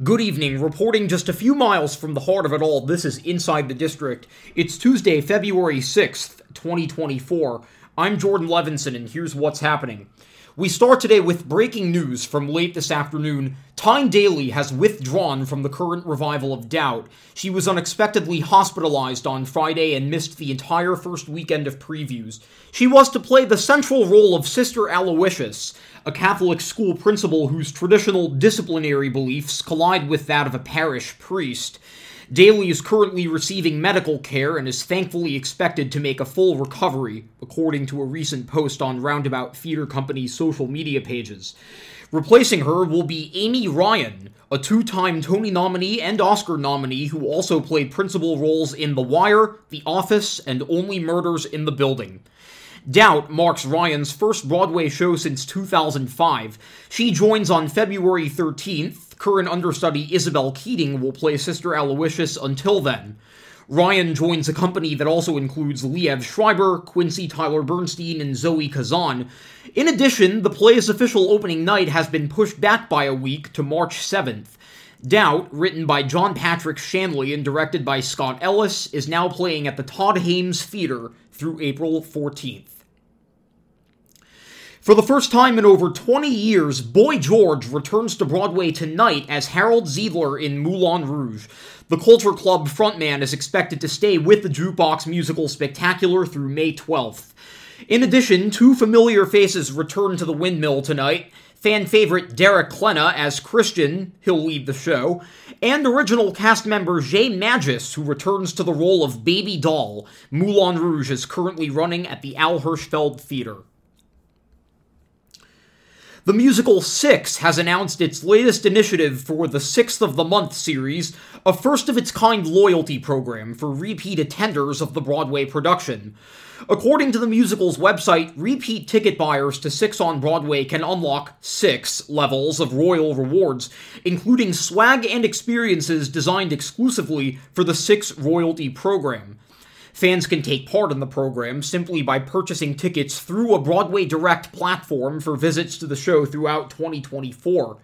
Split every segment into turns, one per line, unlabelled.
Good evening. Reporting just a few miles from the heart of it all, this is Inside the District. It's Tuesday, February 6th, 2024. I'm Jordan Levinson, and here's what's happening. We start today with breaking news from late this afternoon. Tyne Daly has withdrawn from the current revival of Doubt. She was unexpectedly hospitalized on Friday and missed the entire first weekend of previews. She was to play the central role of Sister Aloysius, a Catholic school principal whose traditional disciplinary beliefs collide with that of a parish priest. Daly is currently receiving medical care and is thankfully expected to make a full recovery, according to a recent post on Roundabout Theater Company's social media pages. Replacing her will be Amy Ryan, a two time Tony nominee and Oscar nominee who also played principal roles in The Wire, The Office, and Only Murders in the Building. Doubt marks Ryan's first Broadway show since 2005. She joins on February 13th Current understudy Isabel Keating will play Sister Aloysius until then. Ryan joins a company that also includes Liev Schreiber, Quincy Tyler Bernstein, and Zoe Kazan. In addition, the play's official opening night has been pushed back by a week to March 7th. Doubt, written by John Patrick Shanley and directed by Scott Ellis, is now playing at the Todd Haimes Theater through April 14th. For the first time in over 20 years, Boy George returns to Broadway tonight as Harold Zidler in Moulin Rouge. The Culture Club frontman is expected to stay with the Jukebox Musical Spectacular through May 12th. In addition, two familiar faces return to the Windmill tonight. Fan favorite Derek Klena as Christian, he'll lead the show, and original cast member Jay Magis, who returns to the role of Baby Doll. Moulin Rouge is currently running at the Al Hirschfeld Theater. The musical Six has announced its latest initiative for the Sixth of the Month series, a first of its kind loyalty program for repeat attenders of the Broadway production. According to the musical's website, repeat ticket buyers to Six on Broadway can unlock six levels of royal rewards, including swag and experiences designed exclusively for the Six royalty program. Fans can take part in the program simply by purchasing tickets through a Broadway Direct platform for visits to the show throughout 2024.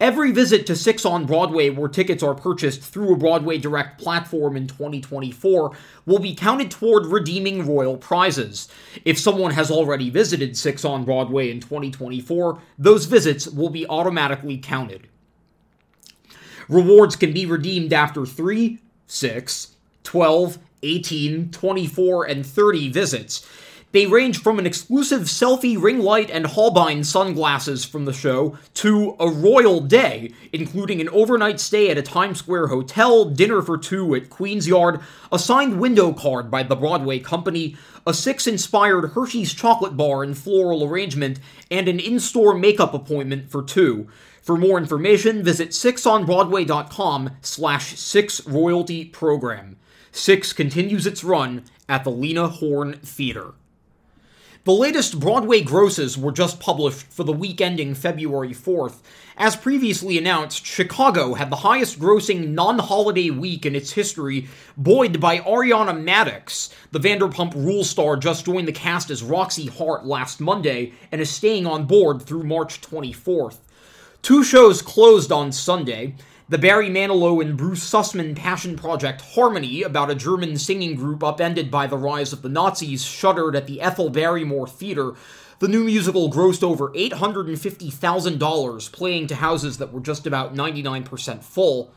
Every visit to Six on Broadway where tickets are purchased through a Broadway Direct platform in 2024 will be counted toward redeeming royal prizes. If someone has already visited Six on Broadway in 2024, those visits will be automatically counted. Rewards can be redeemed after 3, 6, 12, 18, 24, and 30 visits. They range from an exclusive selfie ring light and Holbein sunglasses from the show to a royal day, including an overnight stay at a Times Square hotel, dinner for two at Queen's Yard, a signed window card by the Broadway company, a six inspired Hershey's chocolate bar in floral arrangement, and an in store makeup appointment for two. For more information, visit sixonbroadway.com slash six royalty program. Six continues its run at the Lena Horne Theater. The latest Broadway grosses were just published for the week ending February 4th. As previously announced, Chicago had the highest grossing non holiday week in its history, buoyed by Ariana Madix. The Vanderpump Rules star just joined the cast as Roxie Hart last Monday and is staying on board through March 24th. Two shows closed on Sunday. The Barry Manilow and Bruce Sussman passion project Harmony, about a German singing group upended by the rise of the Nazis, shuttered at the Ethel Barrymore Theater. The new musical grossed over $850,000, playing to houses that were just about 99% full.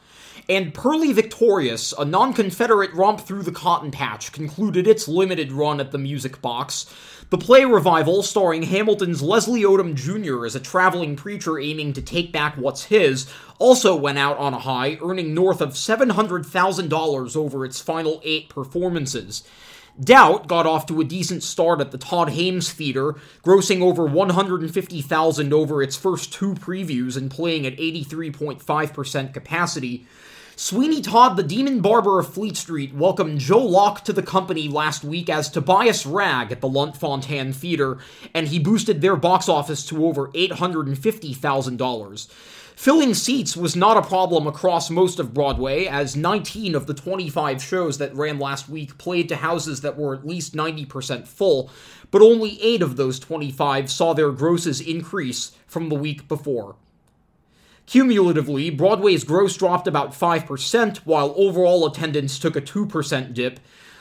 And Purlie Victorious, a non Confederate romp through the cotton patch, concluded its limited run at the Music Box. The play revival, starring Hamilton's Leslie Odom Jr. as a traveling preacher aiming to take back what's his, also went out on a high, earning north of $700,000 over its final eight performances. Doubt got off to a decent start at the Todd Haimes Theater, grossing over 150,000 over its first two previews and playing at 83.5% capacity. Sweeney Todd, the Demon Barber of Fleet Street, welcomed Joe Locke to the company last week as Tobias Ragg at the Lunt-Fontanne Theater, and he boosted their box office to over $850,000. Filling seats was not a problem across most of Broadway, as 19 of the 25 shows that ran last week played to houses that were at least 90% full, but only 8 of those 25 saw their grosses increase from the week before. Cumulatively, Broadway's gross dropped about 5%, while overall attendance took a 2% dip.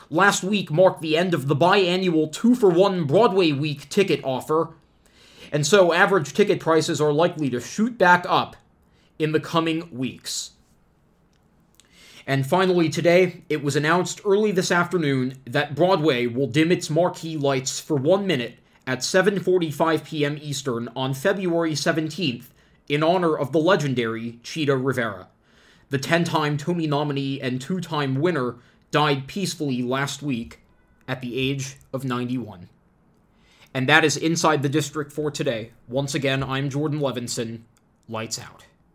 Last week marked the end of the biannual 2 for 1 Broadway Week ticket offer, and so average ticket prices are likely to shoot back up in the coming weeks. And finally, today, it was announced early this afternoon that Broadway will dim its marquee lights for one minute at 7:45 p.m. Eastern on February 17th in honor of the legendary Chita Rivera. The 10-time Tony nominee and two-time winner died peacefully last week at the age of 91. And that is Inside the District for today. Once again, I'm Jordan Levinson. Lights out.